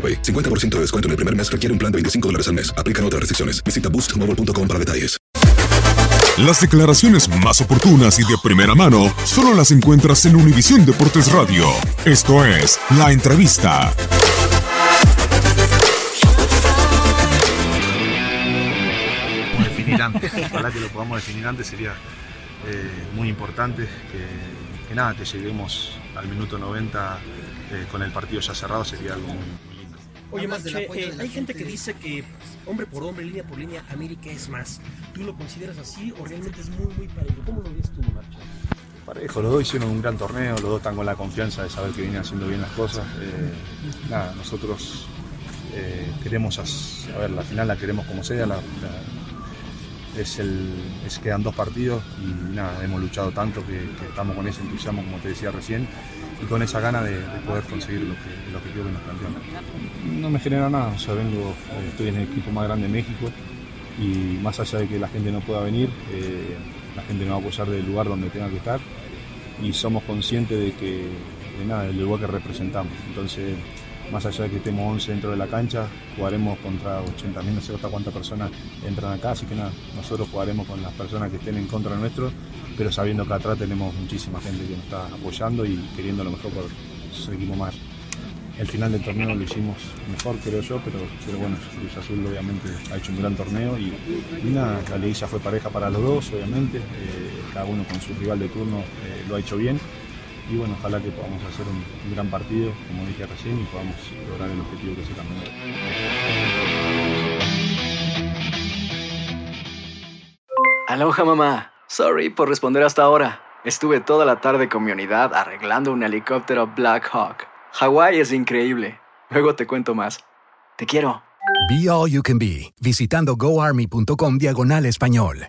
AroPay. 50% de descuento en el primer mes requiere un plan de 25 dólares al mes. Aplican otras restricciones. Visita boostmobile.com para detalles. Las declaraciones más oportunas y de primera mano solo las encuentras en Univisión Deportes Radio. Esto es La Entrevista. Definir antes. Ojalá que lo podamos definir antes sería eh, muy importante que, que nada, que lleguemos al minuto 90 eh, con el partido ya cerrado sería algo muy. Oye, Marche, eh, hay gente que dice que hombre por hombre, línea por línea, América es más. ¿Tú lo consideras así o realmente es muy, muy parejo? ¿Cómo lo ves tú, Marche? Parejo, los dos hicieron un gran torneo, los dos están con la confianza de saber que vienen haciendo bien las cosas. Eh, nada, nosotros eh, queremos, as- a ver, la final la queremos como sea, la- la- es el, es, quedan dos partidos y nada, hemos luchado tanto que, que estamos con ese entusiasmo, como te decía recién, y con esa gana de, de poder conseguir lo que, el objetivo que nos planteamos. No me genera nada, o sea, vengo, eh, estoy en el equipo más grande de México y más allá de que la gente no pueda venir, eh, la gente me va a apoyar del lugar donde tenga que estar y somos conscientes de que, de nada, del lugar que representamos. Entonces, más allá de que estemos 11 dentro de la cancha, jugaremos contra 80.000, no sé hasta cuántas personas entran acá, así que nada, nosotros jugaremos con las personas que estén en contra nuestro, pero sabiendo que atrás tenemos muchísima gente que nos está apoyando y queriendo lo mejor por su equipo más. El final del torneo lo hicimos mejor, creo yo, pero, bueno, Cruz Azul obviamente ha hecho un gran torneo y, y nada, la liguilla fue pareja para los dos, obviamente, eh, cada uno con su rival de turno eh, lo ha hecho bien y bueno, ojalá que podamos hacer un, un gran partido, como dije recién, y podamos lograr el objetivo que es el campeonato. Aloha mamá. Sorry por responder hasta ahora. Estuve toda la tarde con mi unidad arreglando un helicóptero Black Hawk. Hawái es increíble. Luego te cuento más. Te quiero. Be All You Can Be, visitando goarmy.com diagonal español.